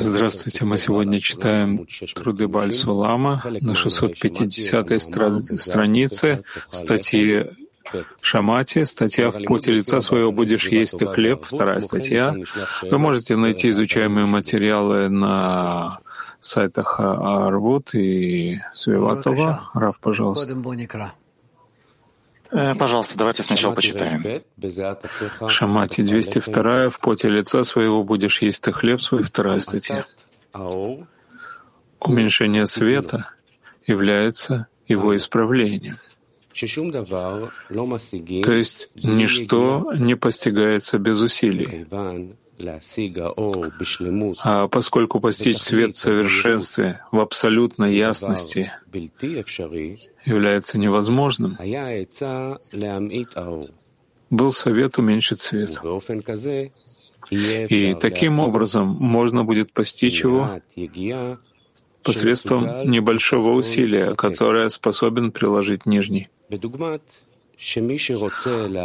Здравствуйте, мы сегодня читаем труды Бальсулама на 650 стра странице статьи Шамати, статья «В поте лица своего будешь есть ты хлеб», вторая статья. Вы можете найти изучаемые материалы на сайтах Арвуд и Свиватова. Рав, пожалуйста. Э, пожалуйста, давайте сначала почитаем. Шамати 202 «В поте лица своего будешь есть ты хлеб свой» вторая статья. Уменьшение света является его исправлением. То есть ничто не постигается без усилий. А поскольку постичь свет в совершенстве, в абсолютной ясности является невозможным, был совет уменьшить свет. И таким образом можно будет постичь его посредством небольшого усилия, которое способен приложить нижний.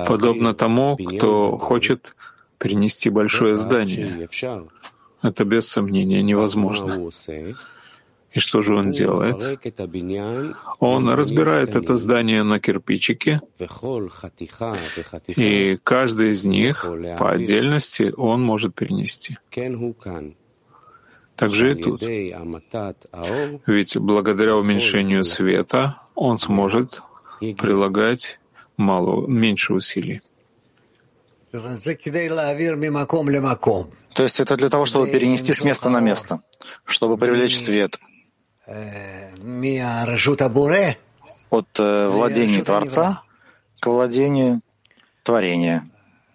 Подобно тому, кто хочет перенести большое здание. Это без сомнения невозможно. И что же он делает? Он разбирает это здание на кирпичики, и каждый из них по отдельности он может перенести. Также и тут. Ведь благодаря уменьшению света он сможет прилагать мало, меньше усилий. То есть это для того, чтобы перенести с места на место, чтобы привлечь свет. от э, владения Творца к владению творения,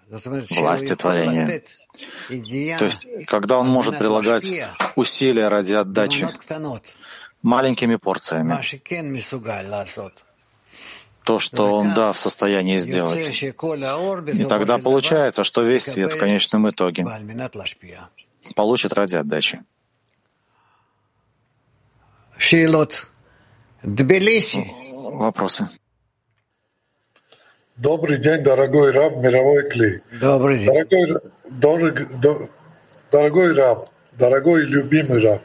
власти творения. То есть, когда он может прилагать усилия ради отдачи маленькими порциями, то, что он, да, в состоянии сделать. И тогда получается, что весь свет в конечном итоге получит ради отдачи. Вопросы? Добрый день, дорогой Рав, мировой клей. Добрый день. Дорогой, дорог, дорогой Рав, дорогой любимый Рав,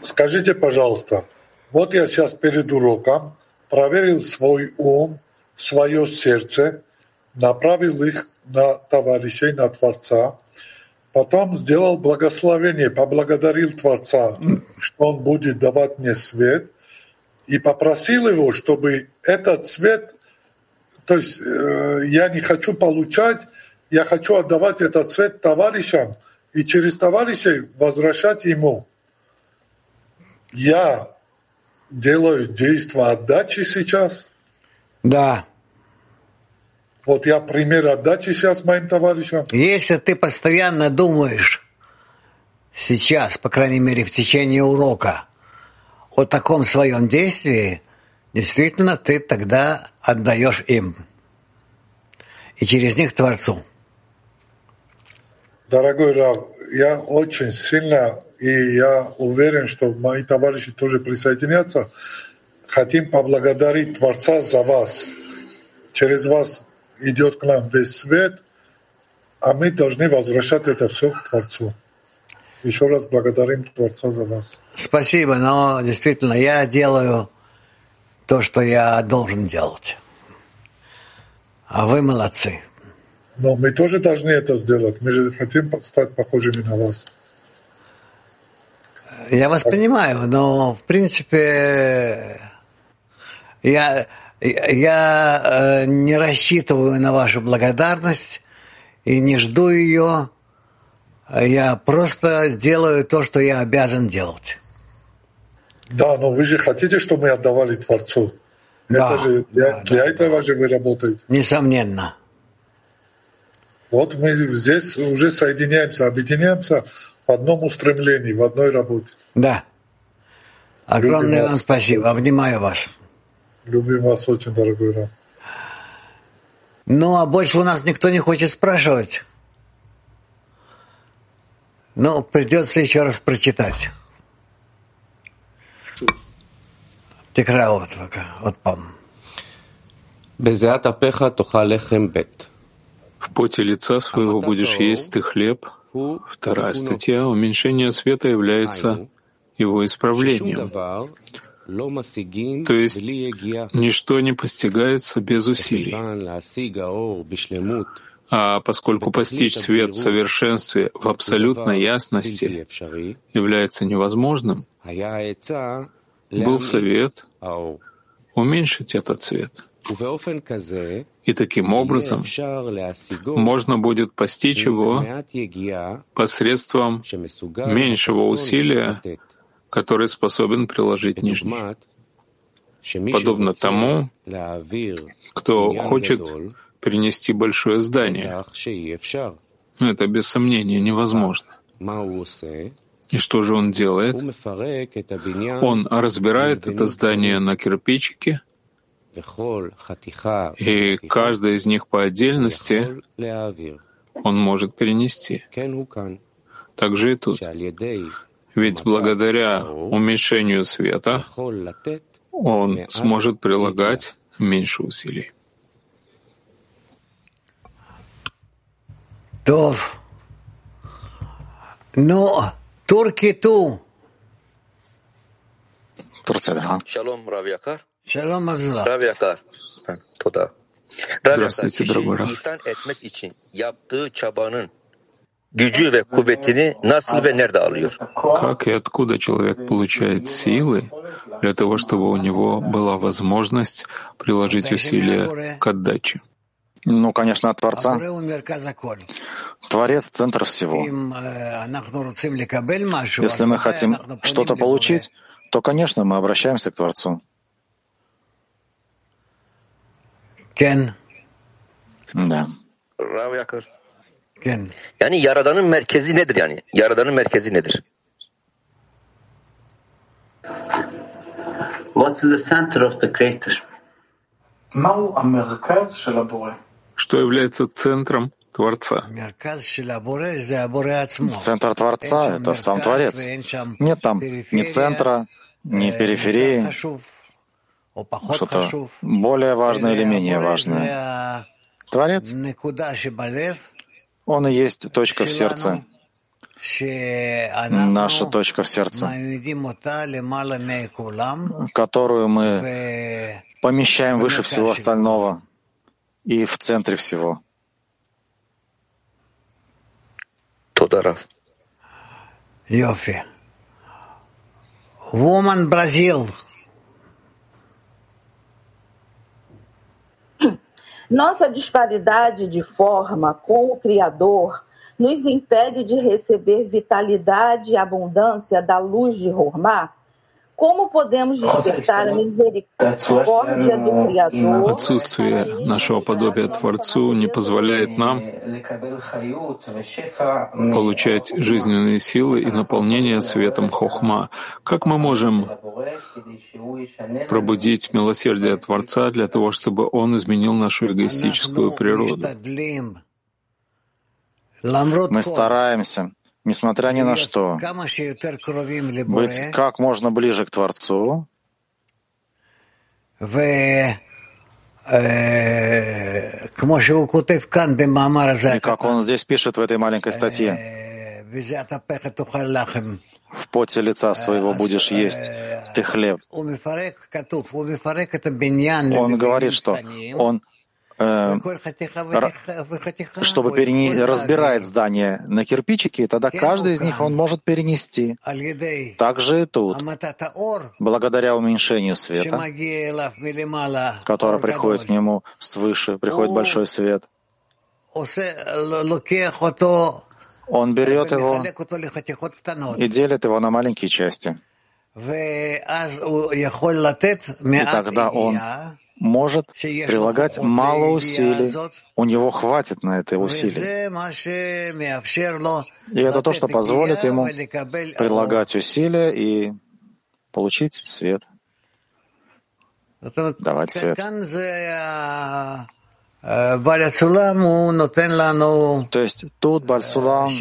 скажите, пожалуйста, вот я сейчас перед уроком проверил свой ум, свое сердце, направил их на товарищей, на Творца, потом сделал благословение, поблагодарил Творца, что Он будет давать мне свет, и попросил его, чтобы этот свет, то есть э, я не хочу получать, я хочу отдавать этот свет товарищам и через товарищей возвращать ему. Я делают действия отдачи сейчас? Да. Вот я пример отдачи сейчас моим товарищам. Если ты постоянно думаешь сейчас, по крайней мере, в течение урока, о таком своем действии, действительно ты тогда отдаешь им. И через них Творцу. Дорогой Рав, я очень сильно и я уверен, что мои товарищи тоже присоединятся, хотим поблагодарить Творца за вас. Через вас идет к нам весь свет, а мы должны возвращать это все к Творцу. Еще раз благодарим Творца за вас. Спасибо, но действительно я делаю то, что я должен делать. А вы молодцы. Но мы тоже должны это сделать. Мы же хотим стать похожими на вас. Я вас понимаю, но в принципе я, я э, не рассчитываю на вашу благодарность и не жду ее. Я просто делаю то, что я обязан делать. Да, но вы же хотите, чтобы мы отдавали Творцу. Да, Это же для, да, для да, этого да. же вы работаете. Несомненно. Вот мы здесь уже соединяемся, объединяемся в одном устремлении, в одной работе. Да. Огромное Любим вам вас. спасибо. Обнимаю вас. Любим вас очень, дорогой Рам. Ну, а больше у нас никто не хочет спрашивать. Ну, придется еще раз прочитать. תקרא עוד, עוד פעם. В поте лица своего будешь есть ты хлеб, Вторая статья — уменьшение света является его исправлением. То есть ничто не постигается без усилий. А поскольку постичь свет в совершенстве, в абсолютной ясности является невозможным, был совет уменьшить этот свет. И таким образом можно будет постичь его посредством меньшего усилия, который способен приложить нижний. Подобно тому, кто хочет перенести большое здание. Это без сомнения невозможно. И что же он делает? Он разбирает это здание на кирпичики, и каждая из них по отдельности он может перенести. Так же и тут. Ведь благодаря уменьшению света он сможет прилагать меньше усилий. Тов. Но турки ту. Турция, да. Шалом, Равьякар. Э, Здравствуйте, дорогой Раф. Как и откуда человек получает силы для того, чтобы у него была возможность приложить усилия к отдаче? Ну, конечно, от Творца. Творец — центр всего. Если мы хотим что-то получить, то, конечно, мы обращаемся к Творцу. Да. Yani Yaradan'ın merkezi nedir yani? Yaradan'ın merkezi nedir? What's the center of the creator? Что является центром Творца. Центр Творца — это сам Творец. Нет там ни центра, ни периферии. Ну, что-то более важное или менее важное. Творец, он и есть точка в сердце, наша точка в сердце, которую мы помещаем выше всего остального и в центре всего. Тударов. Йофи. Woman Brazil. Nossa disparidade de forma com o Criador nos impede de receber vitalidade e abundância da luz de Hormá? Como podemos despertar a misericórdia do Criador? Отсутствие нашего подобия Творцу не позволяет нам получать жизненные силы и наполнение светом Хохма. Как мы можем пробудить милосердие Творца для того, чтобы Он изменил нашу эгоистическую природу? Мы стараемся, несмотря ни на что, быть как можно ближе к Творцу. И как он здесь пишет в этой маленькой статье, в поте лица своего будешь есть ты хлеб. Он говорит, что он чтобы перене... разбирает здание на кирпичики, тогда каждый из них он может перенести. Также и тут, благодаря уменьшению света, которое приходит к нему свыше, приходит большой свет. Он берет его и делит его на маленькие части. И тогда он может прилагать мало усилий. У него хватит на это усилий. И это то, что позволит ему прилагать усилия и получить свет. Давать свет. То есть тут Бальсулам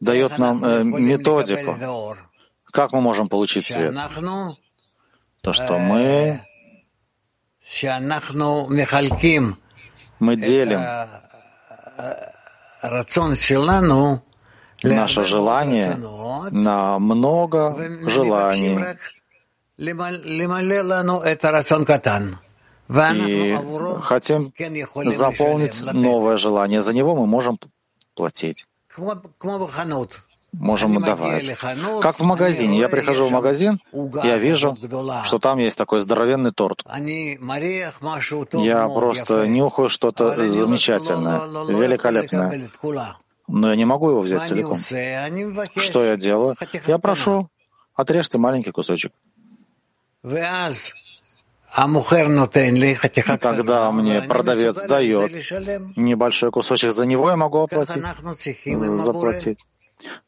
дает нам э, методику, как мы можем получить свет. То, что мы мы делим наше желание на много желаний. И хотим заполнить новое желание. За него мы можем платить можем давать. Как в магазине. Я прихожу в магазин, я вижу, что там есть такой здоровенный торт. Я просто нюхаю что-то замечательное, великолепное. Но я не могу его взять целиком. Что я делаю? Я прошу, отрежьте маленький кусочек. И тогда мне продавец дает небольшой кусочек, за него я могу оплатить, заплатить.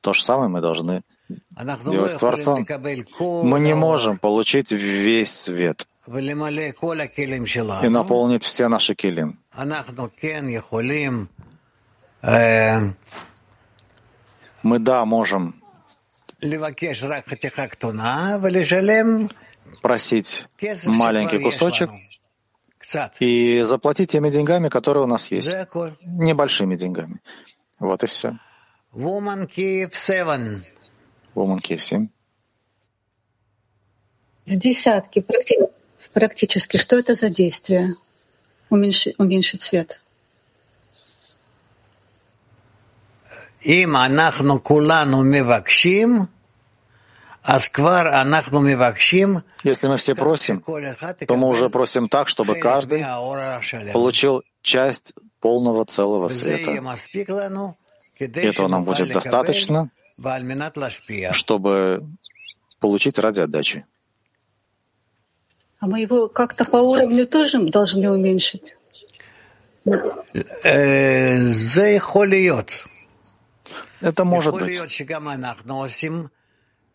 То же самое мы должны делать с Творцом. Мы не можем получить весь свет и наполнить все наши килим. Мы, да, можем просить маленький кусочек и заплатить теми деньгами, которые у нас есть. Небольшими деньгами. Вот и все. Woman Kiev 7. Woman Kiev 7. В десятке, практически, что это за действие? Уменьши, уменьшить свет. Им анахну кулану мивакшим, асквар анахну мивакшим. Если мы все просим, то мы уже просим так, чтобы каждый получил часть полного целого света. Этого нам будет достаточно, чтобы получить ради отдачи. А мы его как-то по уровню тоже должны уменьшить? Э, Это может быть.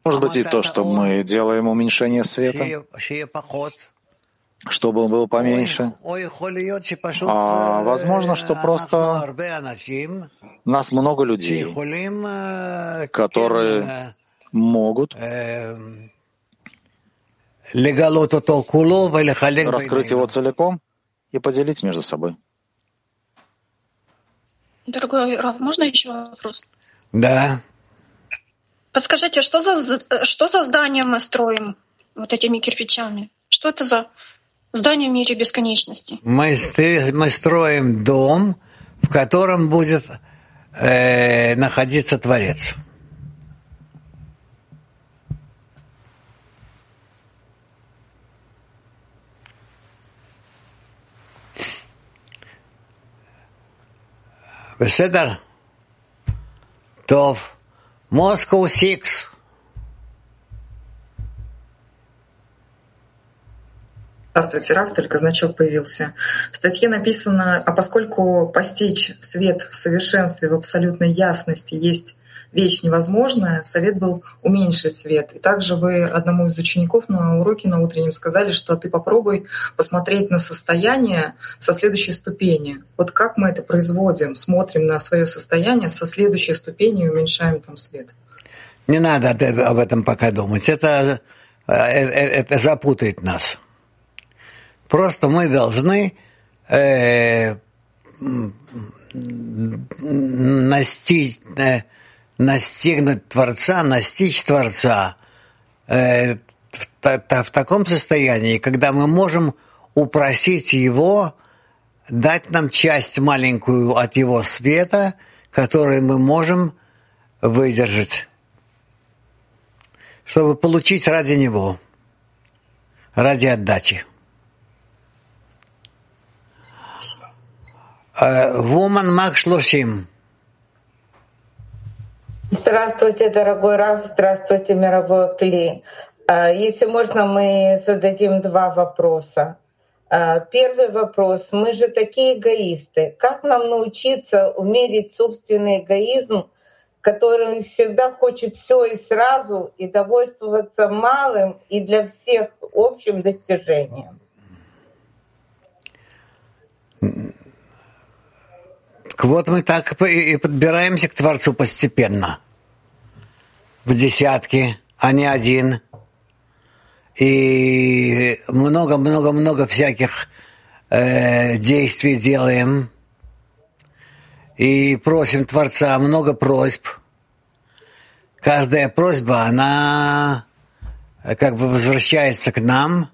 Может быть и то, что мы делаем уменьшение света, чтобы он был поменьше. А возможно, что просто нас много людей, которые могут раскрыть его целиком и поделить между собой. Дорогой Раф, можно еще вопрос? Да. Подскажите, что за, что за здание мы строим вот этими кирпичами? Что это за здание в мире бесконечности? Мы, мы строим дом, в котором будет э, находиться Творец. בסדר? טוב. Moscow 6. Здравствуйте, Раф, только значок появился. В статье написано, а поскольку постичь свет в совершенстве, в абсолютной ясности есть вещь невозможная, совет был уменьшить свет. И также вы одному из учеников на уроке на утреннем сказали, что ты попробуй посмотреть на состояние со следующей ступени. Вот как мы это производим? Смотрим на свое состояние со следующей ступени и уменьшаем там свет. Не надо об этом пока думать. Это, э, э, это запутает нас. Просто мы должны э, настичь, э, настигнуть Творца, настичь Творца э, в, в, в таком состоянии, когда мы можем упросить Его дать нам часть маленькую от Его света, которую мы можем выдержать, чтобы получить ради Него, ради отдачи. Woman Mag 30. Здравствуйте, дорогой Раф, здравствуйте, мировой Кли. А, если можно, мы зададим два вопроса. А, первый вопрос. Мы же такие эгоисты. Как нам научиться умерить собственный эгоизм, который всегда хочет все и сразу, и довольствоваться малым и для всех общим достижением? Вот мы так и подбираемся к Творцу постепенно. В десятки, а не один. И много-много-много всяких э, действий делаем. и просим Творца много просьб, каждая просьба, она как бы возвращается к нам,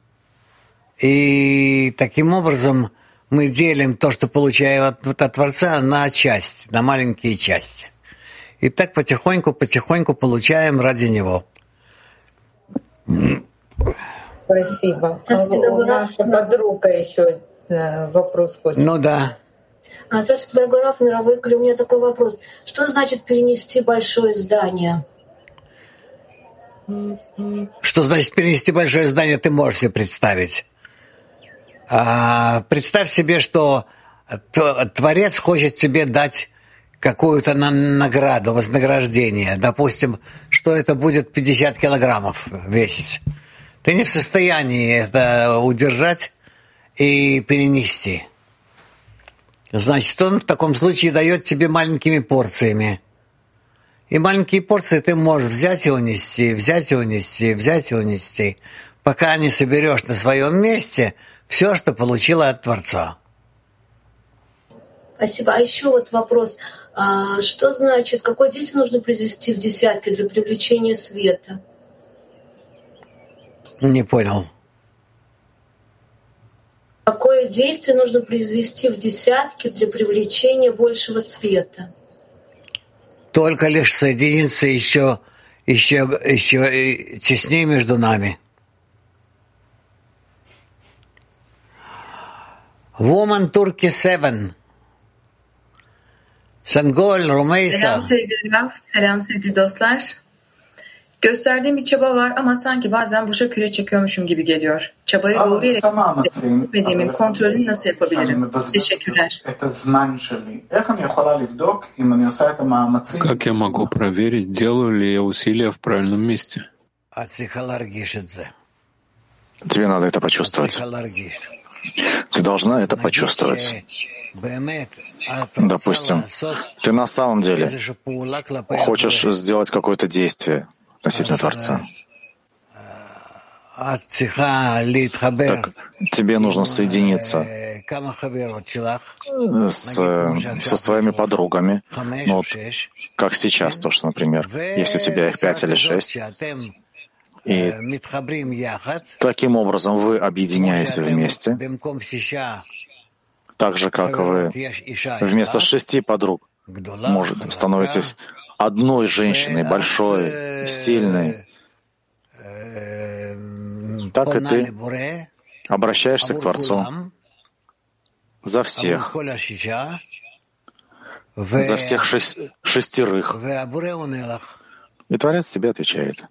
и таким образом мы делим то, что получаем от, от Творца, на части, на маленькие части. И так потихоньку-потихоньку получаем ради Него. Спасибо. Простите, а, наша подруга еще э, вопрос хочет. Ну да. А, здравствуйте, дорогой Раф, мировой у меня такой вопрос. Что значит перенести большое здание? Что значит перенести большое здание, ты можешь себе представить. А, представь себе, что Творец хочет тебе дать какую-то награду, вознаграждение. Допустим, что это будет 50 килограммов весить. Ты не в состоянии это удержать и перенести. Значит, он в таком случае дает тебе маленькими порциями. И маленькие порции ты можешь взять и унести, взять и унести, взять и унести, пока не соберешь на своем месте все, что получила от Творца. Спасибо. А еще вот вопрос. А что значит, какое действие нужно произвести в десятке для привлечения света? Не понял. Какое действие нужно произвести в десятке для привлечения большего цвета? Только лишь соединиться еще, еще, еще теснее между нами. Woman Turkey 7. Sangol, Rumeysa. Selam sevgili Raf, selam sevgili dostlar. Gösterdiğim bir çaba var ama sanki bazen boşa küre çekiyormuşum gibi geliyor. Çabayı doğru yere etmediğimin kontrolünü nasıl yapabilirim? Teşekkürler. Как я могу проверить, делаю ли я усилия в правильном месте? Тебе надо это почувствовать. Ты должна это почувствовать. Допустим, ты на самом деле хочешь сделать какое-то действие, относительно Творца. Так тебе нужно соединиться с, со своими подругами. Ну, вот, как сейчас, то, что, например, если у тебя их пять или шесть, и таким образом вы объединяетесь вместе, так же, как вы вместо шести подруг может, становитесь одной женщиной, большой, сильной, так и ты обращаешься к Творцу за всех, за всех шестерых. И Творец тебе отвечает.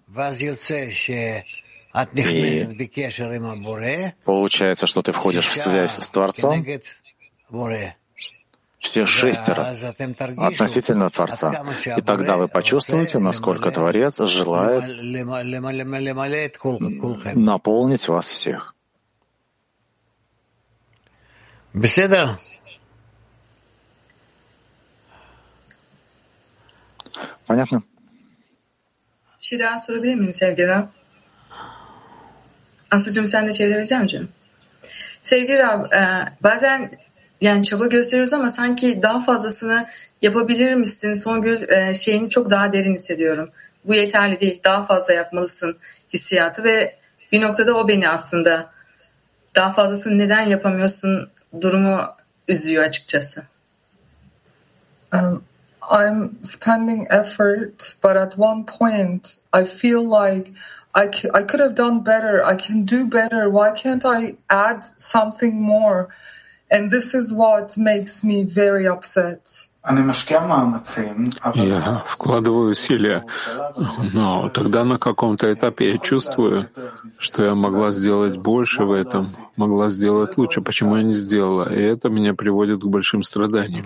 И получается, что ты входишь в связь с Творцом, все шестеро относительно Творца. И тогда вы почувствуете, насколько Творец желает наполнить вас всех. Беседа. Понятно? Bir şey daha sorabilir miyim sevgili Rab? Aslıcığım sen de çevirebilecek misin? Sevgili Rab, bazen yani çaba gösteriyoruz ama sanki daha fazlasını yapabilir misin? Songül e, şeyini çok daha derin hissediyorum. Bu yeterli değil. Daha fazla yapmalısın hissiyatı ve bir noktada o beni aslında daha fazlasını neden yapamıyorsun durumu üzüyor açıkçası. Um, I'm spending effort, but at one point I feel like I, I could have done better. I can do better. Why can't I add something more? And this is what makes me very upset. Я вкладываю усилия, но тогда на каком-то этапе я чувствую, что я могла сделать больше в этом, могла сделать лучше. Почему я не сделала? И это меня приводит к большим страданиям.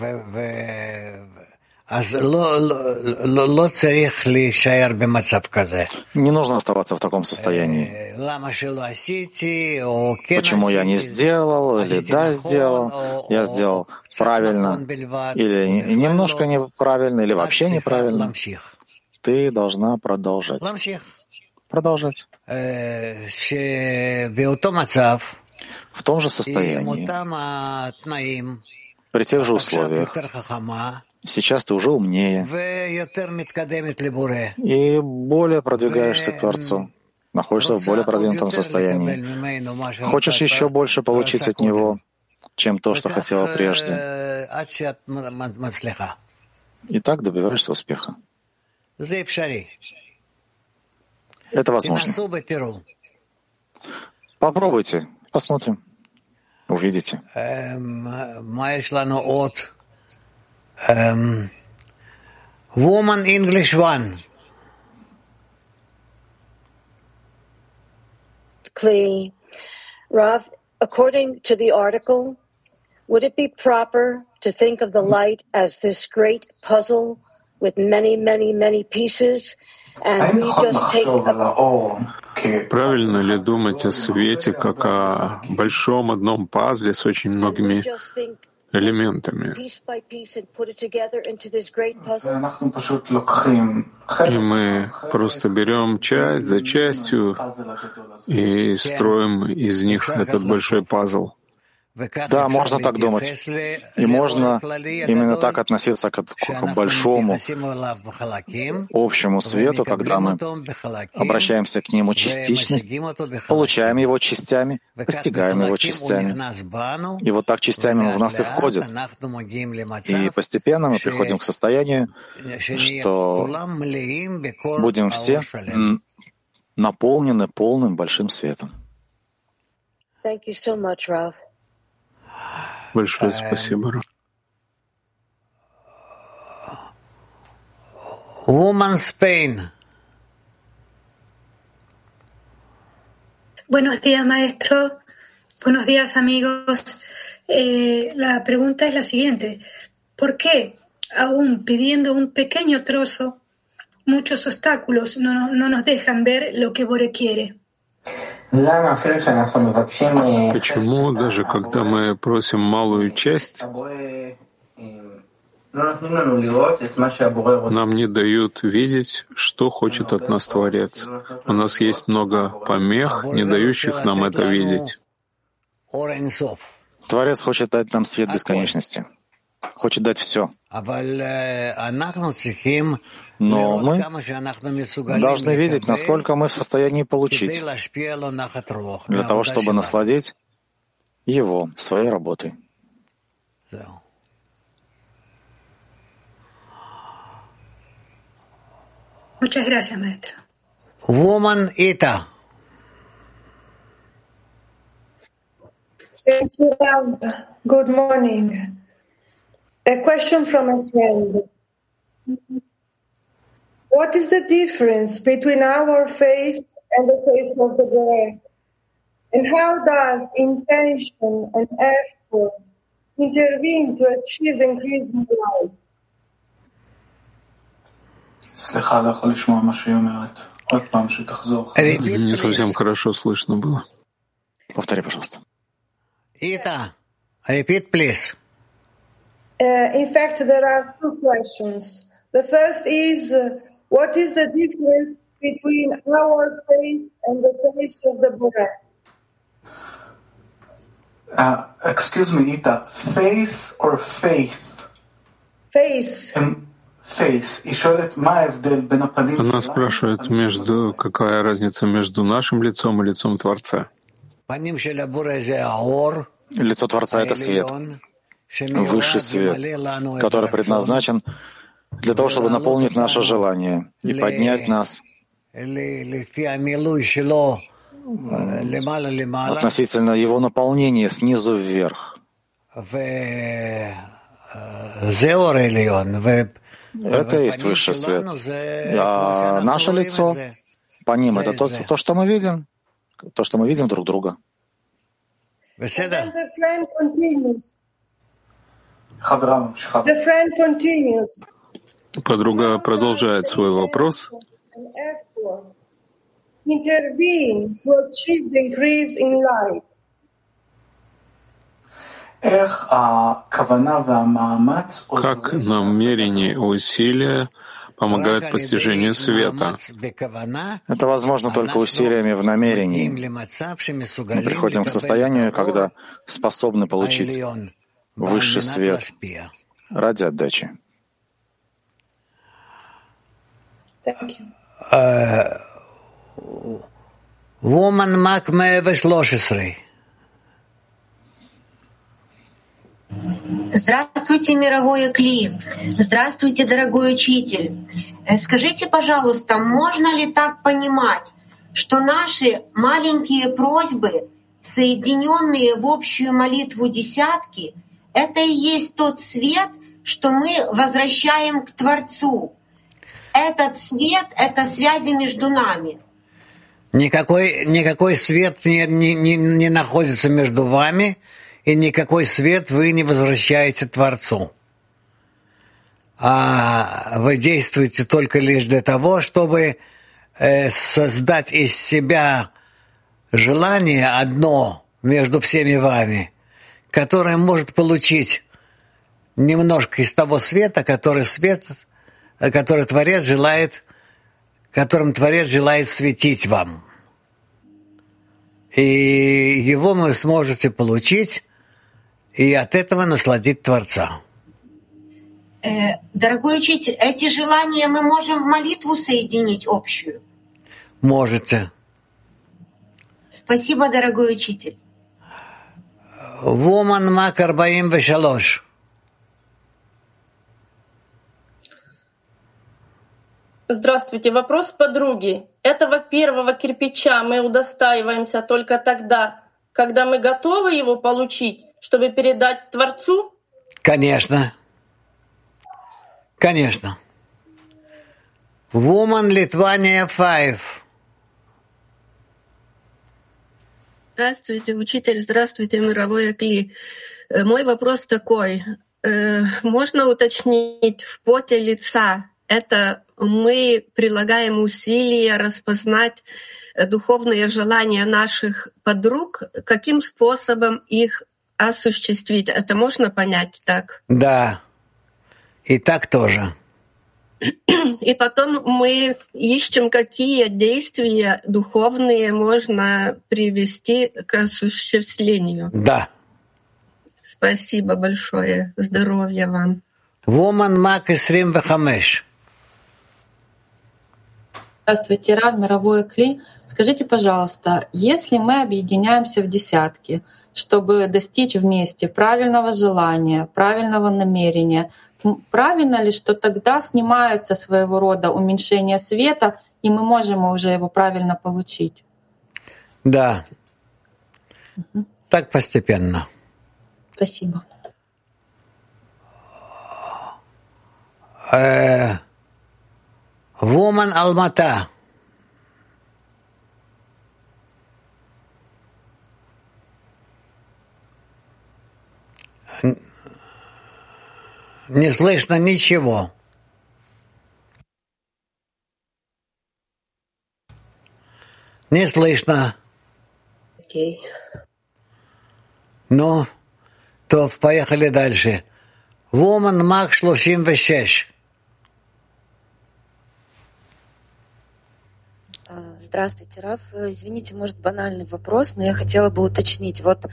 Не нужно оставаться в таком состоянии. Почему я не сделал, или да, сделал, я сделал правильно, или немножко неправильно, или вообще неправильно. Ты должна продолжать. Продолжать. В том же состоянии, при тех же условиях, Сейчас ты уже умнее и более продвигаешься к Творцу, находишься в более продвинутом состоянии. Хочешь еще больше получить от Него, чем то, что хотела прежде. И так добиваешься успеха. Это возможно. Попробуйте, посмотрим. Увидите. Woman English One. Clee, Rav, according to the article, would it be proper to think of the light as this great puzzle with many, many, many pieces, and we just take a Правильно ли думать о свете как о большом одном пазле с очень многими элементами? И мы просто берем часть за частью и строим из них этот большой пазл. Да, можно так думать. И можно именно так относиться к, к большому общему свету, когда мы обращаемся к нему частично, получаем его частями, постигаем его частями. И вот так частями он в нас и входит. И постепенно мы приходим к состоянию, что будем все наполнены полным большим светом. Thank you so much, Rav. Большое спасибо. Woman Spain. Buenos días, maestro. Buenos días, amigos. Eh, la pregunta es la siguiente. ¿Por qué, aún pidiendo un pequeño trozo, muchos obstáculos no, no nos dejan ver lo que Bore quiere? Почему даже когда мы просим малую часть, нам не дают видеть, что хочет от нас Творец. У нас есть много помех, не дающих нам это видеть. Творец хочет дать нам свет бесконечности, хочет дать все. Но мы должны видеть, насколько мы в состоянии получить, для того, чтобы насладить его, своей работой. Muchas gracias. Woman Ita. Thank you, Good morning. A question from a friend. What is the difference between our face and the face of the Bore? And how does intention and effort intervene to achieve increasing light? Не совсем хорошо слышно было. Повтори, пожалуйста. Ita, repeat, please. Uh, in fact, there are two questions. The first is, uh, what is the difference between our face and the face of the Buddha? Uh, excuse me, Ita, face or faith? Face. Face. Она спрашивает, между, какая разница между нашим лицом и лицом Творца. Лицо Творца — это свет, высший свет, который предназначен для того, чтобы наполнить наше желание и поднять нас. относительно его наполнения снизу вверх. Это и есть высший свет. А наше лицо, по ним, это то, то, что мы видим, то, что мы видим друг друга. Подруга продолжает свой вопрос. Как намерение и усилия помогают постижению света. Это возможно только усилиями в намерении. Мы приходим к состоянию, когда способны получить высший свет ради отдачи. Woman Mac 113. Здравствуйте, мировой Кли. Здравствуйте, дорогой учитель. Э, скажите, пожалуйста, можно ли так понимать, что наши маленькие просьбы, соединенные в общую молитву десятки, это и есть тот свет, что мы возвращаем к Творцу. Этот свет — это связи между нами. Никакой, никакой свет не, не, не, не находится между вами — и никакой свет вы не возвращаете Творцу. А вы действуете только лишь для того, чтобы э, создать из себя желание одно между всеми вами, которое может получить немножко из того света, который свет, который Творец желает, которым Творец желает светить вам. И его вы сможете получить и от этого насладить Творца. Э, дорогой учитель, эти желания мы можем в молитву соединить общую? Можете. Спасибо, дорогой учитель. Вуман Мак 43. Здравствуйте. Вопрос подруги. Этого первого кирпича мы удостаиваемся только тогда, когда мы готовы его получить, чтобы передать Творцу? Конечно. Конечно. Woman Lithuania 5. Здравствуйте, учитель. Здравствуйте, мировой Акли. Э, мой вопрос такой. Э, можно уточнить в поте лица? Это мы прилагаем усилия распознать духовные желания наших подруг, каким способом их осуществить. Это можно понять так? Да. И так тоже. И потом мы ищем, какие действия духовные можно привести к осуществлению. Да. Спасибо большое. Здоровья вам. Woman Mac 25. Здравствуйте, Рав, мировой Кли. Скажите, пожалуйста, если мы объединяемся в десятки, чтобы достичь вместе правильного желания, правильного намерения, правильно ли, что тогда снимается своего рода уменьшение света, и мы можем уже его правильно получить? Да. Угу. Так постепенно. Спасибо. Э, Woman Алмата. Не слышно ничего. Не слышно. Окей. Ну, то поехали дальше. Woman Мак 36. Здравствуйте, Раф. Извините, может, банальный вопрос, но я хотела бы уточнить. Вот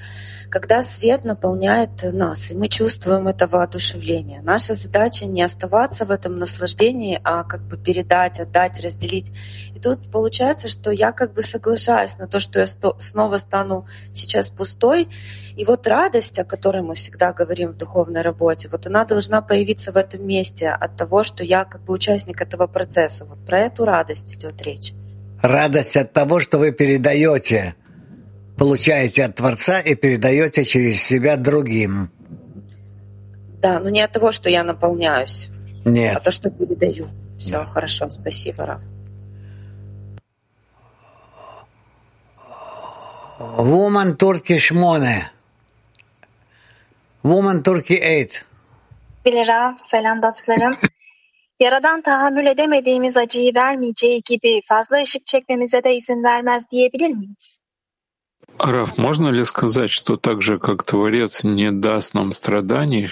когда свет наполняет нас, и мы чувствуем это воодушевление, наша задача не оставаться в этом наслаждении, а как бы передать, отдать, разделить. И тут получается, что я как бы соглашаюсь на то, что я снова стану сейчас пустой, и вот радость, о которой мы всегда говорим в духовной работе, вот она должна появиться в этом месте от того, что я как бы участник этого процесса. Вот про эту радость идет речь радость от того, что вы передаете, получаете от Творца и передаете через себя другим. Да, но не от того, что я наполняюсь, Нет. а то, что передаю. Все, да. хорошо, спасибо, Раф. Woman Turkey 8. Woman Turkey 8. Bilira, selam dostlarım. Yaradan tahammül edemediğimiz acıyı vermeyeceği gibi fazla ışık çekmemize de izin vermez diyebilir miyiz? Раф, можно ли сказать, что так же, как Творец не даст нам страданий,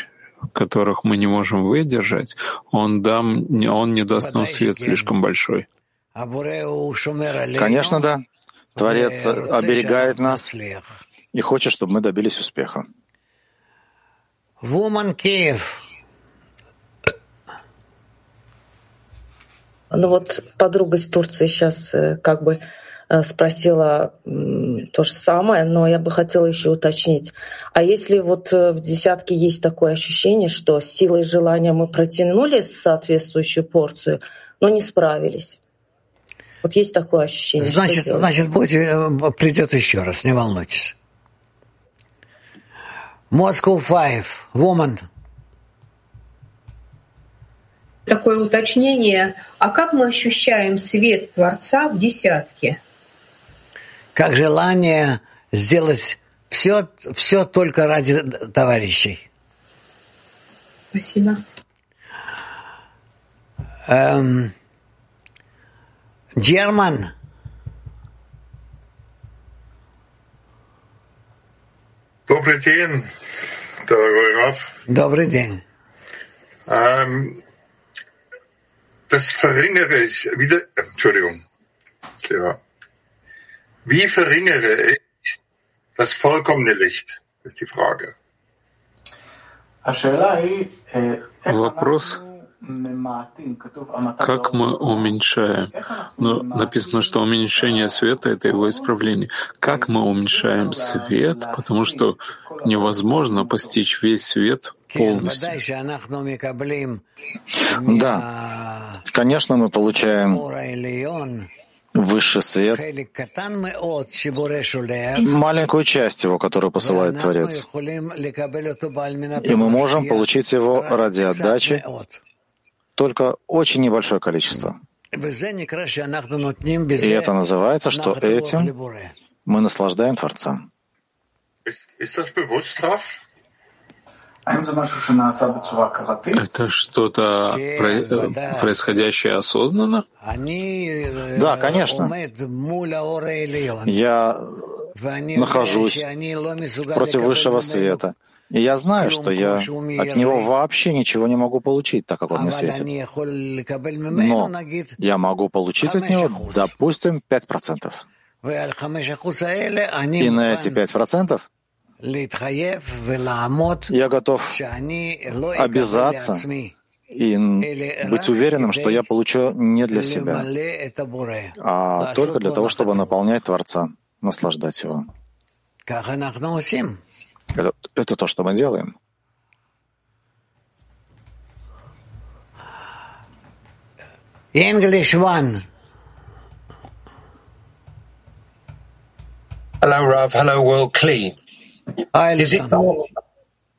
которых мы не можем выдержать, он, дам, он не даст нам свет слишком большой? Конечно, да. Творец оберегает нас и хочет, чтобы мы добились успеха. Woman Kiev. Ну вот подруга из Турции сейчас э, как бы э, спросила то же самое, но я бы хотела еще уточнить. А если вот э, в десятке есть такое ощущение, что силой желания мы протянули соответствующую порцию, но не справились? Вот есть такое ощущение. Значит, значит будет, придет еще раз, не волнуйтесь. Moscow Five, woman. Такое уточнение. А как мы ощущаем свет Творца в десятке? Как желание сделать все, все только ради товарищей. Спасибо. Эм, Герман. Добрый день, дорогой Раф. Добрый день. Ähm, das verringere ich wieder, Entschuldigung, Lehrer. Wie verringere ich das vollkommene Licht, ist die Frage. Вопрос, как мы уменьшаем? Ну, написано, что уменьшение света — это его исправление. Как мы уменьшаем свет? Потому что невозможно постичь весь свет полностью. Да, конечно, мы получаем высший свет, маленькую часть его, которую посылает Творец. И мы можем получить его ради отдачи только очень небольшое количество. И это называется, что этим мы наслаждаем Творца. Это что-то происходящее осознанно? Да, конечно. Я нахожусь против высшего света. И я знаю, что я от него вообще ничего не могу получить, так как он мне светит. Но я могу получить от него, допустим, 5%. И на эти 5% я готов обязаться и быть уверенным, что я получу не для себя, а только для того, чтобы наполнять Творца, наслаждать его. Это, это то, что мы делаем. English one. Hello, Rav. Hello, World Klee. Is it normal?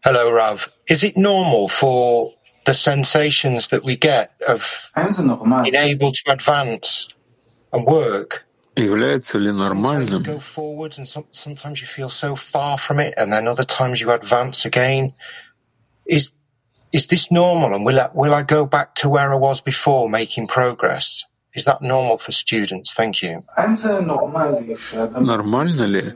Hello, Rav. Is it normal for the sensations that we get of being able to advance and work Является ли нормальным Is this normal, and will I, will I go back to where I was before, making progress? Is that normal for students? Thank you. Нормально ли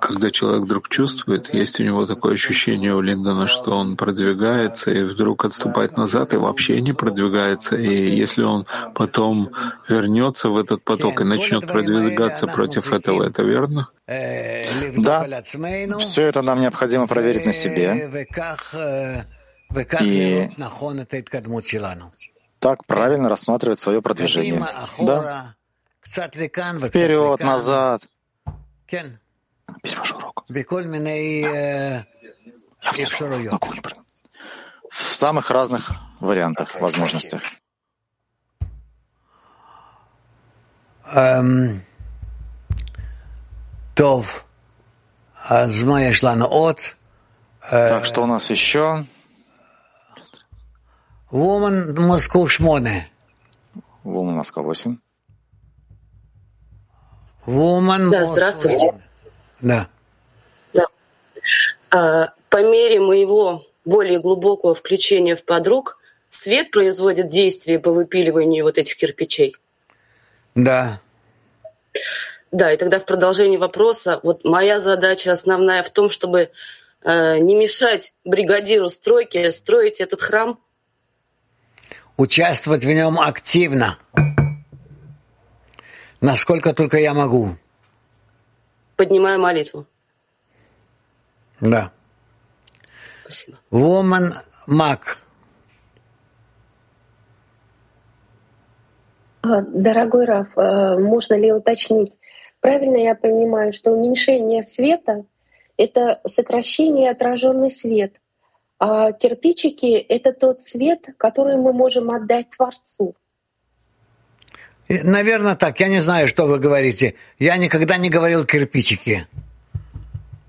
Когда человек вдруг чувствует, есть у него такое ощущение у Линдона, что он продвигается и вдруг отступает назад и вообще не продвигается. И если он потом вернется в этот поток и начнет продвигаться против этого, это верно? Да, все это нам необходимо проверить на себе. И так правильно рассматривать свое продвижение. Да. Вперед, назад. Весь ваш урок. Я на кухне. В самых разных вариантах, возможностях. Эм, Тов. от. Э, так что у нас еще? Woman Москва 8. Woman Москва 8. Woman да, здравствуйте. Да. Да. А, по мере моего более глубокого включения в подруг, свет производит действие по выпиливанию вот этих кирпичей. Да. Да, и тогда в продолжении вопроса, вот моя задача основная в том, чтобы э, не мешать бригадиру стройки строить этот храм. Участвовать в нем активно, насколько только я могу поднимаю молитву. Да. Спасибо. Woman Мак. Дорогой Раф, э, можно ли уточнить, правильно я понимаю, что уменьшение света — это сокращение отраженный свет, а кирпичики — это тот свет, который мы можем отдать Творцу? Наверное, так. Я не знаю, что вы говорите. Я никогда не говорил кирпичики.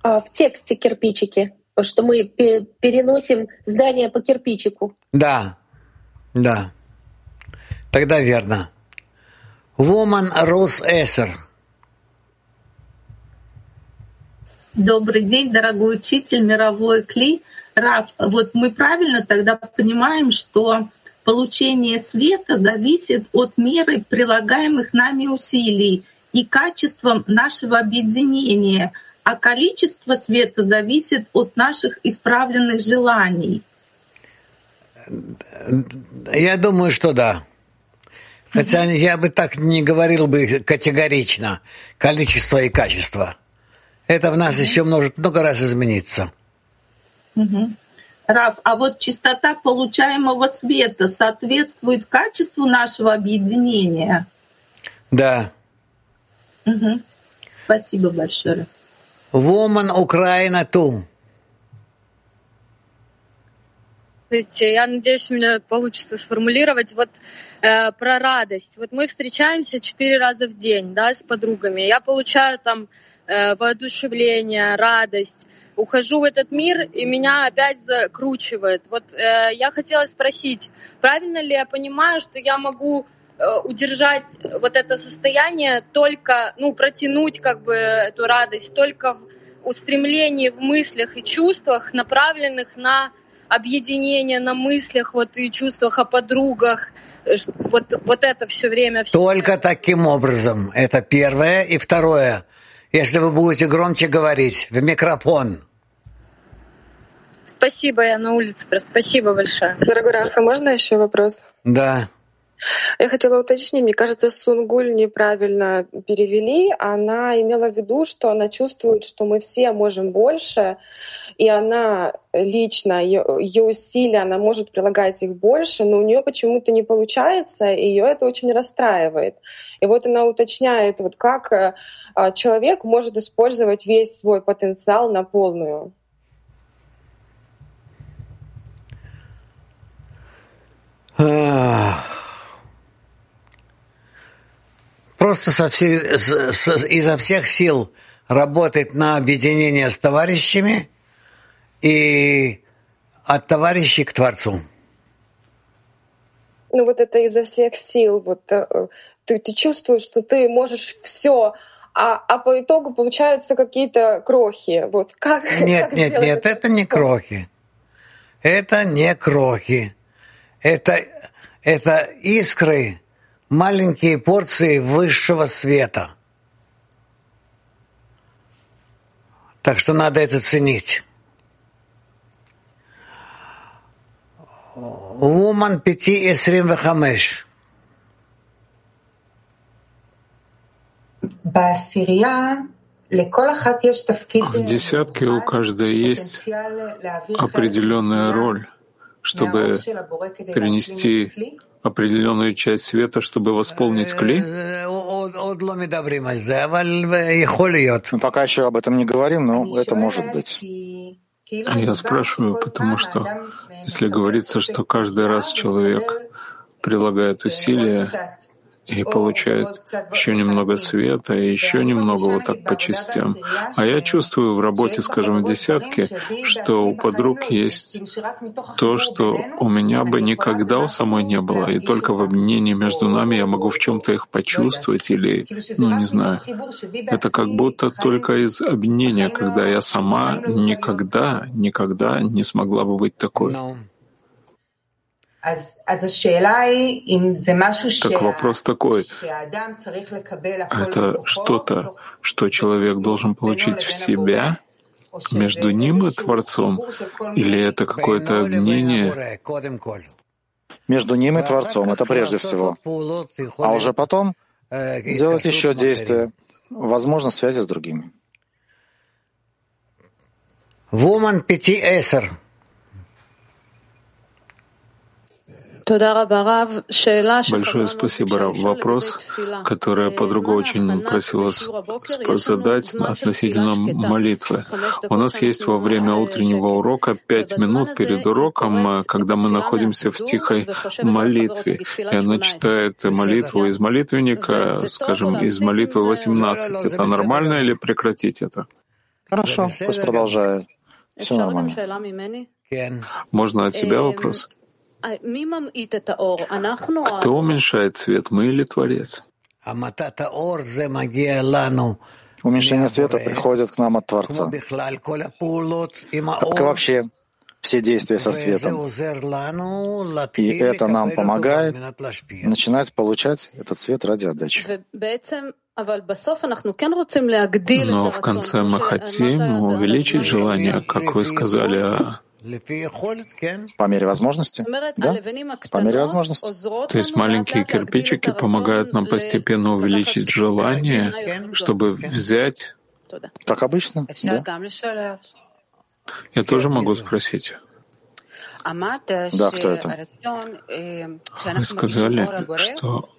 А в тексте кирпичики, что мы переносим здание по кирпичику. Да, да. Тогда верно. Woman Rose Эсер. Добрый день, дорогой учитель, мировой Кли. Раф, вот мы правильно тогда понимаем, что получение света зависит от меры прилагаемых нами усилий и качеством нашего объединения, а количество света зависит от наших исправленных желаний. Я думаю, что да. Хотя я бы так не говорил бы категорично. Количество и качество. Это в нас еще может много раз измениться. Раф, а вот частота получаемого света соответствует качеству нашего объединения? Да. Угу. Спасибо большое. Woman Украина ту. То есть э, я надеюсь, у меня получится сформулировать вот э, про радость. Вот мы встречаемся четыре раза в день, да, с подругами. Я получаю там э, воодушевление, радость. Ухожу в этот мир, и меня опять закручивает. Вот э, я хотела спросить, правильно ли я понимаю, что я могу э, удержать вот это состояние только, ну, протянуть как бы эту радость только в устремлении в мыслях и чувствах, направленных на объединение на мыслях вот и чувствах о подругах, э, вот, вот это все время... Все Только таким образом. Это первое. И второе. Если вы будете громче говорить в микрофон. Спасибо, я на улице просто. Спасибо большое. Дорогой Раф, а можно еще вопрос? Да. Я хотела уточнить, мне кажется, Сунгуль неправильно перевели. Она имела в виду, что она чувствует, что мы все можем больше, и она лично, ее, ее усилия, она может прилагать их больше, но у нее почему-то не получается, и ее это очень расстраивает. И вот она уточняет, вот как э, а, человек может использовать весь свой потенциал на полную. Просто со всей, с, изо всех сил работать на объединение с товарищами и от товарищей к Творцу. Ну вот это изо всех сил. Вот э, ты, ты чувствуешь, что ты можешь все, а, а по итогу получаются какие-то крохи. Вот как? Нет, как нет, нет, это? это не крохи. Это не крохи. Это, это искры, маленькие порции высшего света. Так что надо это ценить. Woman 5.25. В десятке у каждой есть определенная роль, чтобы перенести определенную часть света, чтобы восполнить кли? Мы пока еще об этом не говорим, но это может быть. А я спрашиваю, потому что если говорится, что каждый раз человек прилагает усилия и получает еще немного света, и еще немного вот так по частям. А я чувствую в работе, скажем, в десятке, что у подруг есть то, что у меня бы никогда у самой не было, и только в обменении между нами я могу в чем-то их почувствовать или, ну, не знаю. Это как будто только из объединения, когда я сама никогда, никогда не смогла бы быть такой. Так вопрос такой. Это что-то, что человек должен получить в себя, между ним и Творцом, или это какое-то объединение? Между ним и Творцом, это прежде всего. А уже потом делать еще действия, возможно, связи с другими. Woman 5 Эсер. Большое спасибо, Рав. Вопрос, который подруга очень просила задать относительно молитвы. У нас есть во время утреннего урока пять минут перед уроком, когда мы находимся в тихой молитве. И она читает молитву из молитвенника, скажем, из молитвы 18. Это нормально или прекратить это? Хорошо, пусть продолжает. Все нормально. Можно от себя вопрос? Кто уменьшает свет, мы или Творец? Уменьшение света приходит к нам от Творца. Как вообще все действия со светом. И это нам помогает начинать получать этот свет ради отдачи. Но в конце мы хотим увеличить желание, как вы сказали, а по мере возможности? Да, по мере возможности. То есть маленькие кирпичики помогают нам постепенно увеличить желание, чтобы взять... Как обычно, да. Я тоже могу спросить. Да, кто это? Вы сказали, что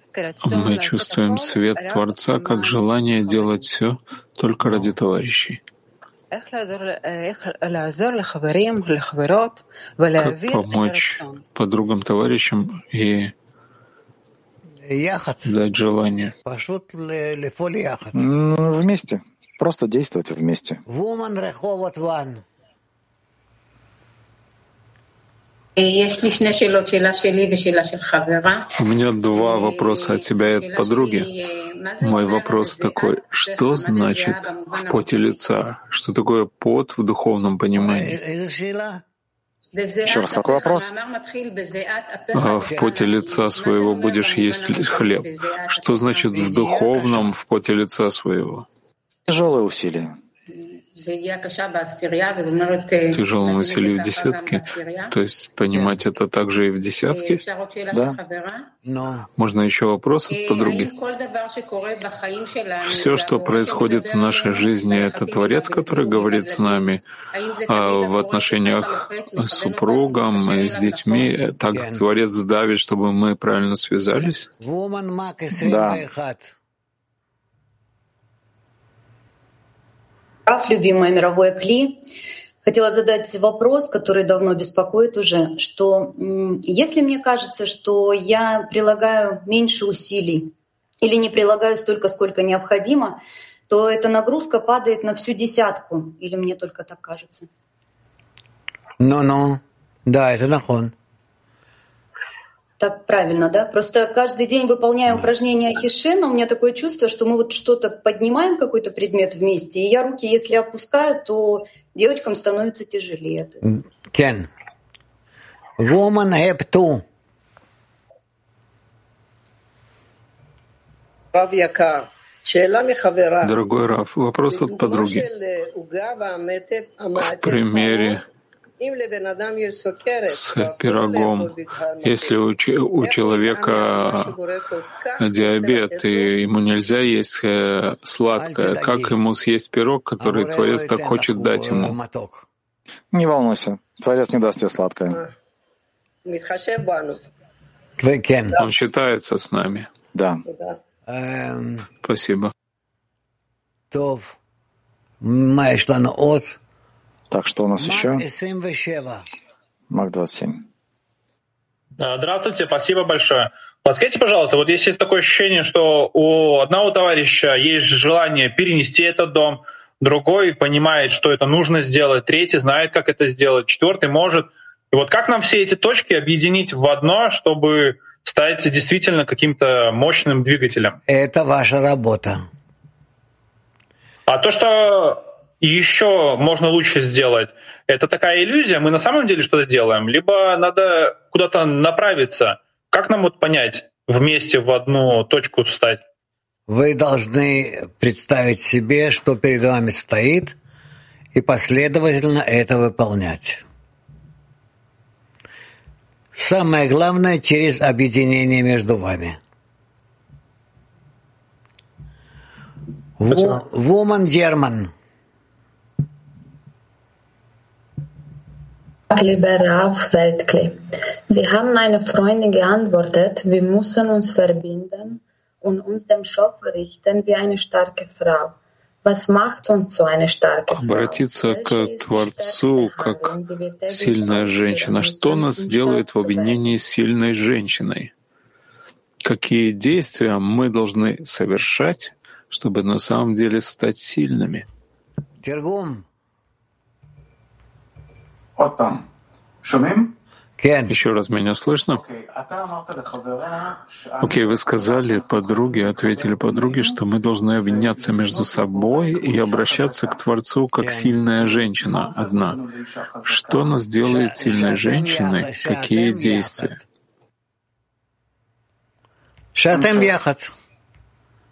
мы чувствуем свет Творца как желание делать все только ради товарищей. Как помочь подругам, товарищам и дать желание? Вместе. Просто действовать вместе. У меня два вопроса от тебя и от подруги. Мой вопрос такой, что значит в поте лица? Что такое пот в духовном понимании? Еще раз, какой вопрос? А в поте лица своего будешь есть хлеб. Что значит в духовном в поте лица своего? Тяжелое усилие тяжелому усилию в десятке, то есть понимать это также и в десятке? Да. Можно еще вопрос от подруги? Все, что происходит в нашей жизни, это Творец, который говорит с нами а в отношениях с супругом и с детьми. Так Творец давит, чтобы мы правильно связались? Да. Раф, любимое мировое кли, хотела задать вопрос, который давно беспокоит уже, что если мне кажется, что я прилагаю меньше усилий или не прилагаю столько, сколько необходимо, то эта нагрузка падает на всю десятку, или мне только так кажется? Ну-ну, да, это нахон. Так правильно, да? Просто каждый день выполняя упражнения Хишена, у меня такое чувство, что мы вот что-то поднимаем, какой-то предмет вместе, и я руки, если опускаю, то девочкам становится тяжелее. Кен. Woman have two. Дорогой Раф, вопрос от подруги. В примере с пирогом. Если у, у человека диабет, и ему нельзя есть э, сладкое, как ему съесть пирог, который Творец так хочет дать ему? Не волнуйся, Творец не даст тебе сладкое. Он считается с нами. Да. Спасибо. Так, что у нас еще? Мак 27. Здравствуйте, спасибо большое. Подскажите, пожалуйста, вот если есть такое ощущение, что у одного товарища есть желание перенести этот дом, другой понимает, что это нужно сделать, третий знает, как это сделать, четвертый может. И вот как нам все эти точки объединить в одно, чтобы стать действительно каким-то мощным двигателем? Это ваша работа. А то, что еще можно лучше сделать. Это такая иллюзия, мы на самом деле что-то делаем, либо надо куда-то направиться. Как нам вот понять, вместе в одну точку встать? Вы должны представить себе, что перед вами стоит, и последовательно это выполнять. Самое главное через объединение между вами. Woman German. Lieber Rav Weltklee, Sie haben einer Freundin geantwortet, wir müssen uns verbinden und uns dem Schöpfer richten wie eine starke Frau. Was macht uns zu einer starken Frau? Обратиться к Творцу как сильная женщина. Что нас сделает в объединении с сильной женщиной? Какие действия мы должны совершать, чтобы на самом деле стать сильными? Еще раз меня слышно? Окей, okay, вы сказали подруге, ответили подруге, что мы должны обвиняться между собой и обращаться к Творцу как сильная женщина одна. Что нас делает сильной женщиной? Какие действия? Шатем яхат.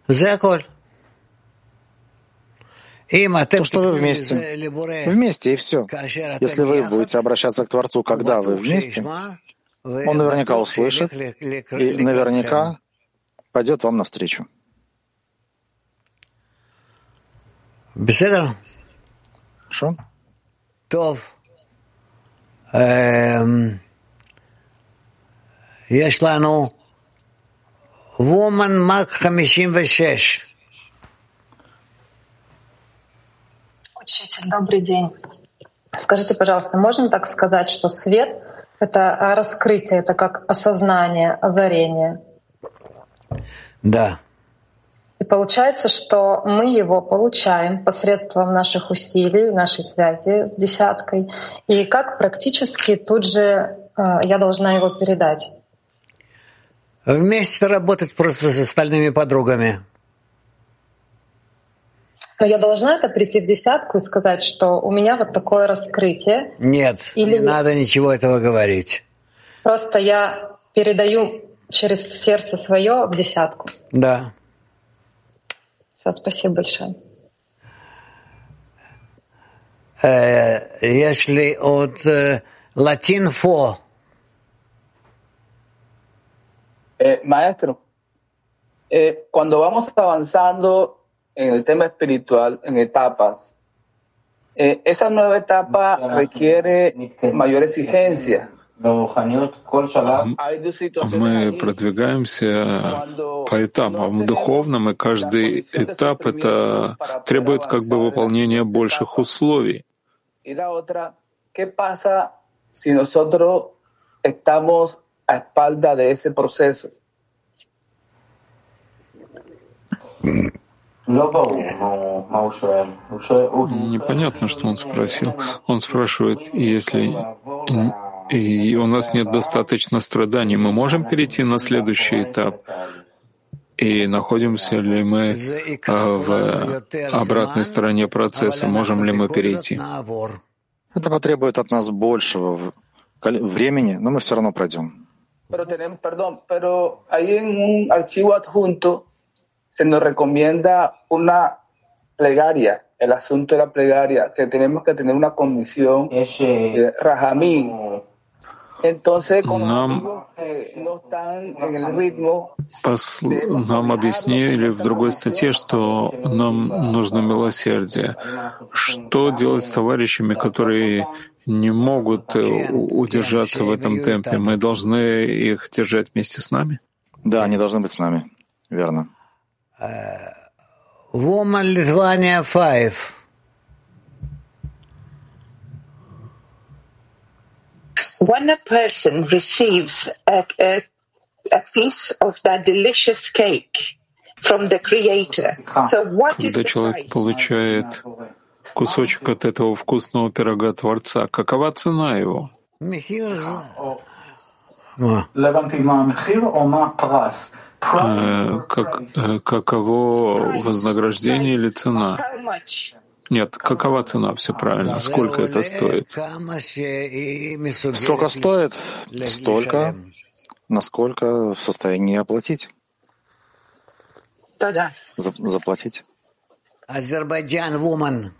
Заколь. То, что вы вместе. Вместе и все. Если вы будете обращаться к Творцу, когда вы вместе, Он наверняка услышит и наверняка пойдет вам навстречу. Беседа? Хорошо? Тов. Есть лану Woman Мак 56. Учитель, добрый день. Скажите, пожалуйста, можно так сказать, что свет — это раскрытие, это как осознание, озарение? Да. И получается, что мы его получаем посредством наших усилий, нашей связи с десяткой. И как практически тут же э, я должна его передать? Вместе работать просто с остальными подругами. Но я должна это прийти в десятку и сказать, что у меня вот такое раскрытие. Нет, Или... не надо ничего этого говорить. Просто я передаю через сердце свое в десятку. Да. Все, спасибо большое. Если от латин фо. Maestro, eh, cuando vamos avanzando en el tema espiritual en etapas. Eh, esa nueva etapa requiere mayor exigencia. Мы продвигаемся по этапам. В духовном, и каждый этап это требует как бы выполнения больших условий. ¿Qué ese proceso? Непонятно, что он спросил. Он спрашивает, если и у нас нет достаточно страданий, мы можем перейти на следующий этап? И находимся ли мы а, в обратной стороне процесса? Можем ли мы перейти? Это потребует от нас большего времени, но мы все равно пройдем. Pero tenemos, perdón, pero ahí en un archivo adjunto se nos recomienda una plegaria, el asunto de la plegaria, que tenemos que tener una comisión de Rajamín. Entonces, нам, que no están en el ritmo, посл... нам объяснили в другой статье, что нам нужно милосердие. Что делать с товарищами, которые не могут э, удержаться в этом темпе? Мы должны их держать вместе с нами? Да, они должны быть с нами. Верно. Woman Lithuania 5. When a person receives a, a, a piece of that delicious cake from the Creator, so what is Когда the человек price? получает кусочек от этого вкусного пирога Творца, какова цена его? Э, как, э, каково вознаграждение или цена? Нет, какова цена? Все правильно. Сколько это стоит? Сколько стоит? Столько, насколько в состоянии оплатить. Да-да. Заплатить. Азербайджан Woman.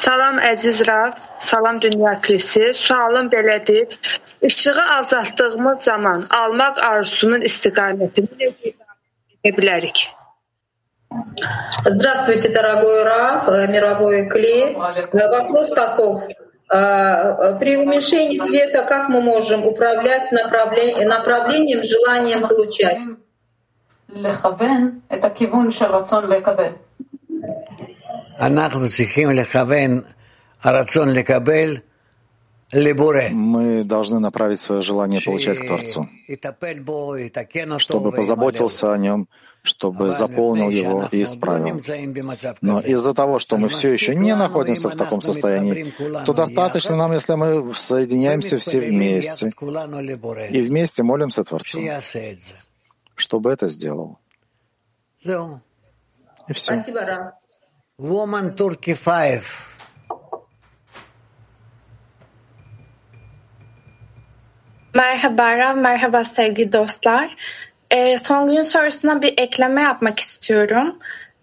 Salam əziz Rab, salam dünya kilisi. Sualım belədir. Işığı azaltdığımız zaman almaq arzusunun istiqamətini necə edə bilərik? Здравствуйте, дорогой Раф, э, мировой клей. Э, вопрос таков. Э, при уменьшении света как мы можем управлять направлением, направлением желанием получать? Мы должны направить свое желание получать к Творцу, чтобы позаботился о нем, чтобы заполнил его и исправил. Но из-за того, что мы все еще не находимся в таком состоянии, то достаточно нам, если мы соединяемся все вместе и вместе молимся Творцу, чтобы это сделал. И все. Спасибо, Woman Turkey 5. Merhaba Rav, merhaba sevgili dostlar. E, son gün sorusuna bir ekleme yapmak istiyorum.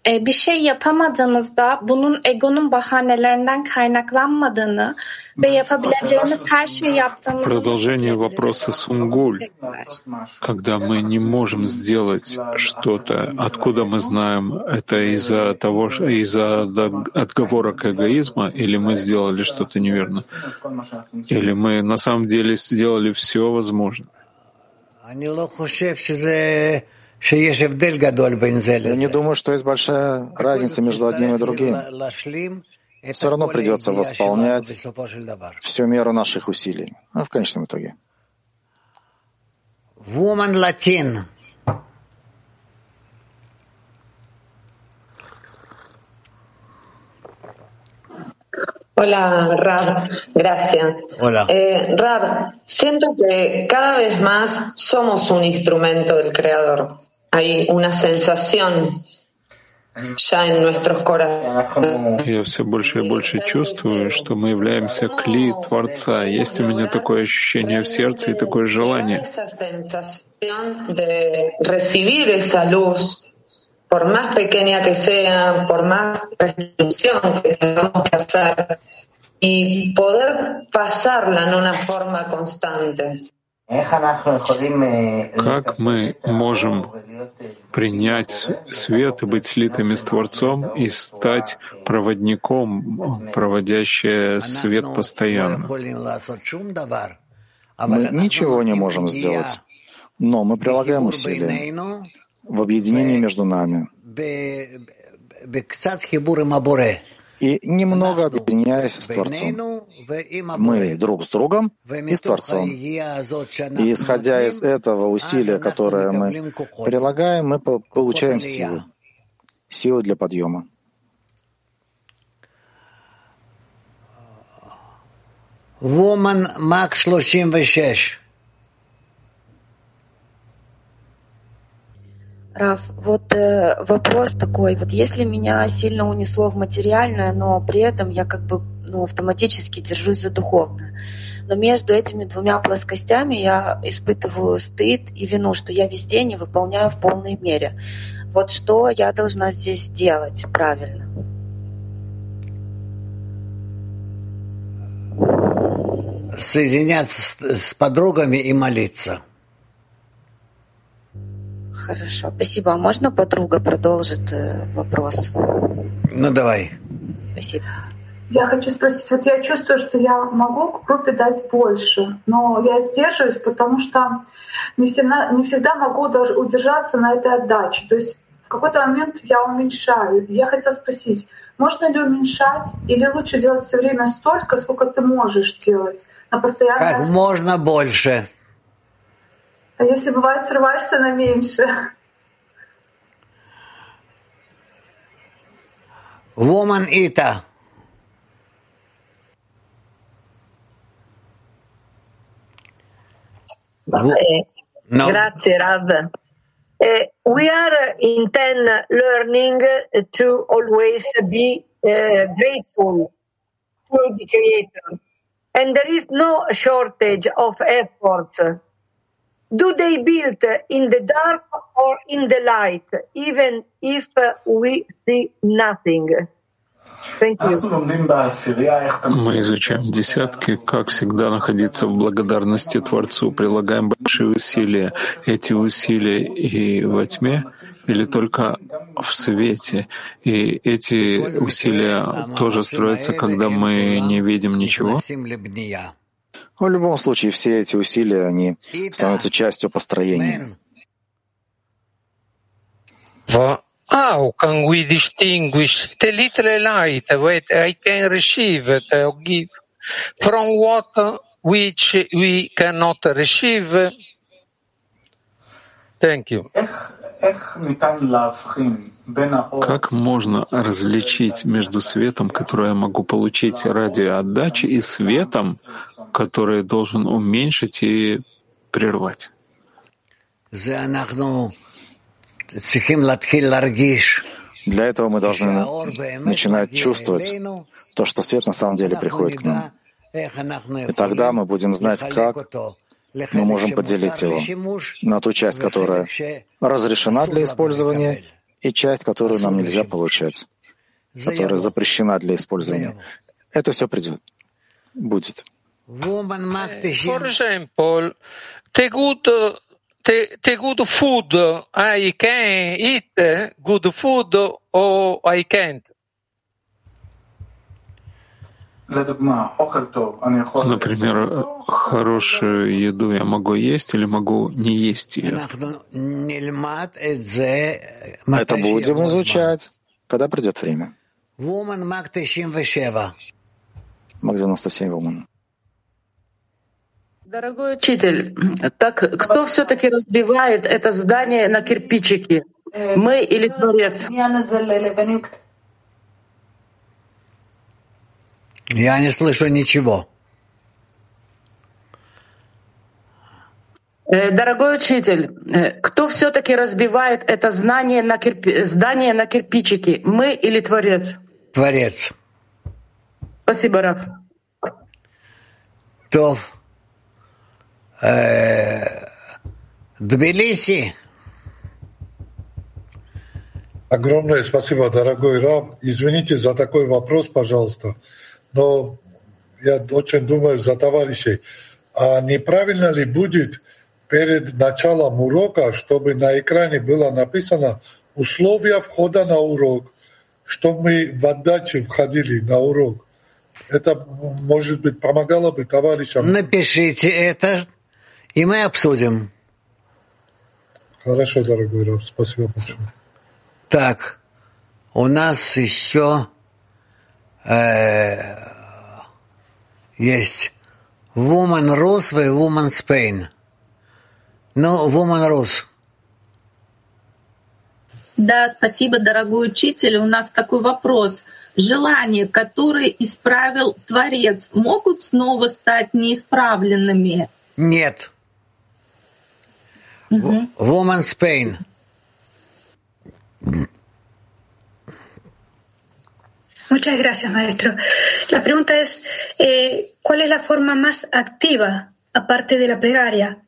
Bir şey yapamadığımızda bunun egonun bahanelerinden kaynaklanmadığını ve yapabileceğimiz her şeyi yaptığımızı... Продолжение вопроса Сунгуль. Когда мы не можем сделать что-то, откуда мы знаем, это из-за того, из-за отговорок эгоизма, или мы сделали что-то неверно, или мы на самом деле сделали все возможное. Я не думаю, что есть большая разница между одним и другим. Все равно придется восполнять всю меру наших усилий. А в конечном итоге. Woman Latin. Hola, Rab, gracias. Hola. Eh, Rab, siento que cada vez más somos un instrumento del Creador. Hay una sensación ya en nuestros corazones. Я все больше и больше чувствую, что мы являемся кли Творца. Есть у меня такое ощущение в сердце и такое желание. por más pequeña que sea, por más restricción que tengamos que hacer, y poder pasarla en una forma constante. Как мы можем принять свет и быть слитыми с Творцом и стать проводником, проводящим свет постоянно? Мы ничего не можем сделать, но мы прилагаем усилия в объединении между нами и немного объединяясь с Творцом. Мы друг с другом и с Творцом. И исходя из этого усилия, которое мы прилагаем, мы получаем силы. Силы для подъема. Woman Mach 36. Раф, вот э, вопрос такой, вот если меня сильно унесло в материальное, но при этом я как бы ну, автоматически держусь за духовное, но между этими двумя плоскостями я испытываю стыд и вину, что я везде не выполняю в полной мере. Вот что я должна здесь делать правильно? Соединяться с подругами и молиться. Хорошо, спасибо. А можно подруга продолжит э, вопрос? Ну, давай. Спасибо. Я хочу спросить, вот я чувствую, что я могу группе дать больше, но я сдерживаюсь, потому что не всегда, не всегда могу удержаться на этой отдаче. То есть в какой-то момент я уменьшаю. Я хотела спросить, можно ли уменьшать или лучше делать все время столько, сколько ты можешь делать на постоянной Как можно больше. А если бывает срываешься на меньше? Woman Ita. Eh, no. Grazie Rav. Uh, we are in ten learning to always be uh, grateful to the Creator. And there is no shortage of efforts do they build in the dark or in the light, even if we see nothing? Мы изучаем десятки, как всегда находиться в благодарности Творцу, прилагаем большие усилия. Эти усилия и во тьме или только в свете. И эти усилия тоже строятся, когда мы не видим ничего. В любом случае, все эти усилия, они становятся частью построения. How can we distinguish the little light that I can receive, or give, from what which we cannot receive? Thank you. Как можно различить между светом, который я могу получить ради отдачи, и светом, который должен уменьшить и прервать? Для этого мы должны начинать чувствовать то, что свет на самом деле приходит к нам. И тогда мы будем знать, как мы можем поделить его на ту часть, которая разрешена для использования, и часть, которую нам нельзя получать, которая запрещена для использования. Это все придет, будет. The good, food I can eat, good food or I can't. Например, хорошую еду я могу есть или могу не есть ее. Это будем изучать, когда придет время. Мак 97 Вуман. Дорогой учитель, так кто все-таки разбивает это здание на кирпичики? Мы или Творец? Я не слышу ничего. Э, дорогой учитель, э, кто все-таки разбивает это знание на кирпи... здание на кирпичики? Мы или Творец? Творец. Спасибо, Раф. То э, Тбилиси. Огромное спасибо, дорогой Рав. Извините за такой вопрос, пожалуйста но я очень думаю за товарищей. А неправильно ли будет перед началом урока, чтобы на экране было написано условия входа на урок, чтобы мы в отдаче входили на урок? Это, может быть, помогало бы товарищам. Напишите это, и мы обсудим. Хорошо, дорогой Раф, спасибо большое. Так, у нас еще э, есть Woman Rus и Woman Spain. Ну, Woman Rus. Да, спасибо, дорогой учитель. У нас такой вопрос. Желания, которые исправил Творец, могут снова стать неисправленными? Нет. Угу. Woman Spain. Muchas gracias, maestro. La pregunta es, eh, ¿cuál es la forma más activa, aparte de la plegaria,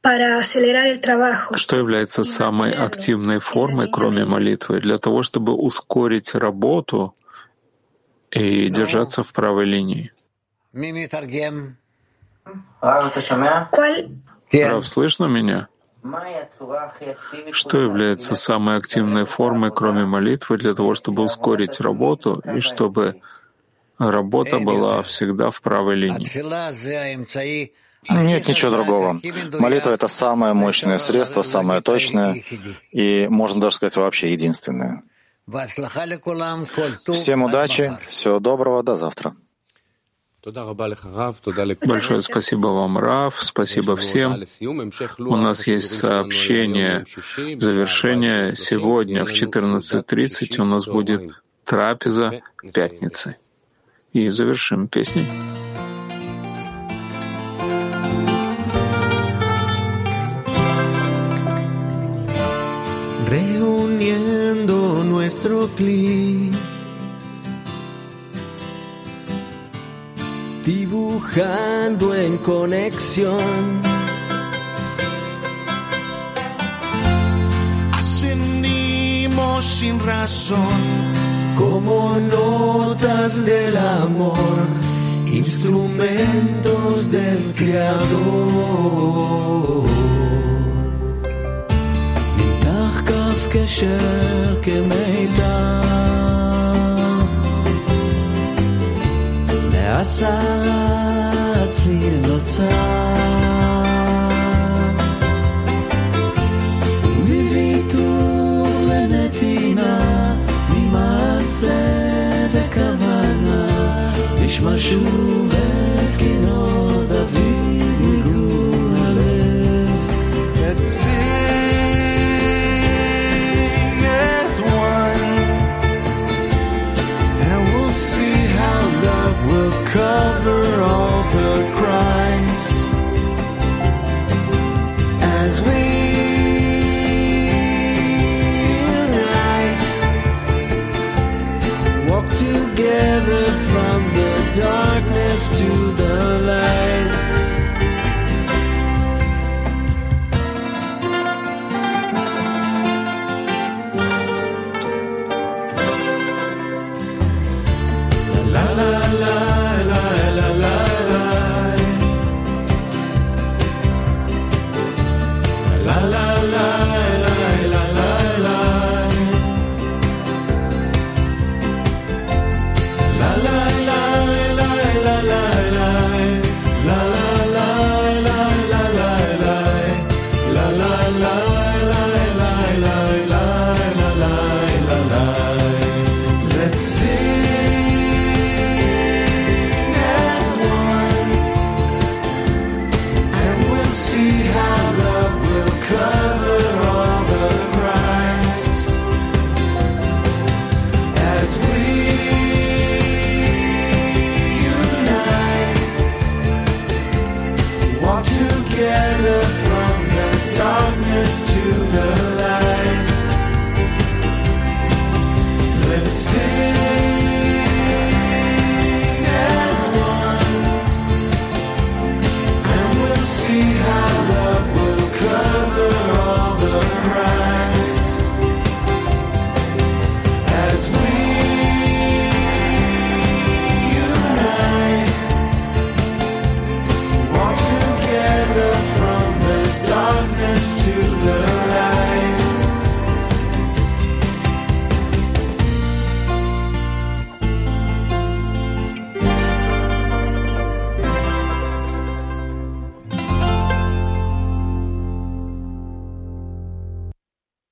para acelerar el trabajo? Что является самой активной формой, кроме молитвы, для того, чтобы ускорить работу и держаться в правой линии? Рав, слышно меня? Что является самой активной формой, кроме молитвы, для того, чтобы ускорить работу и чтобы работа была всегда в правой линии? Нет ничего другого. Молитва — это самое мощное средство, самое точное и, можно даже сказать, вообще единственное. Всем удачи, всего доброго, до завтра. Большое спасибо вам, Раф, спасибо всем. У нас есть сообщение завершения. Сегодня в 14.30 у нас будет трапеза пятницы. И завершим песней. Reuniendo nuestro clip dibujando en conexión. Ascendimos sin razón como notas del amor, instrumentos del Creador. ועשה הצליל נוצר. מוויתור לנתינה, ממעשה וכוונה, נשמע שוב to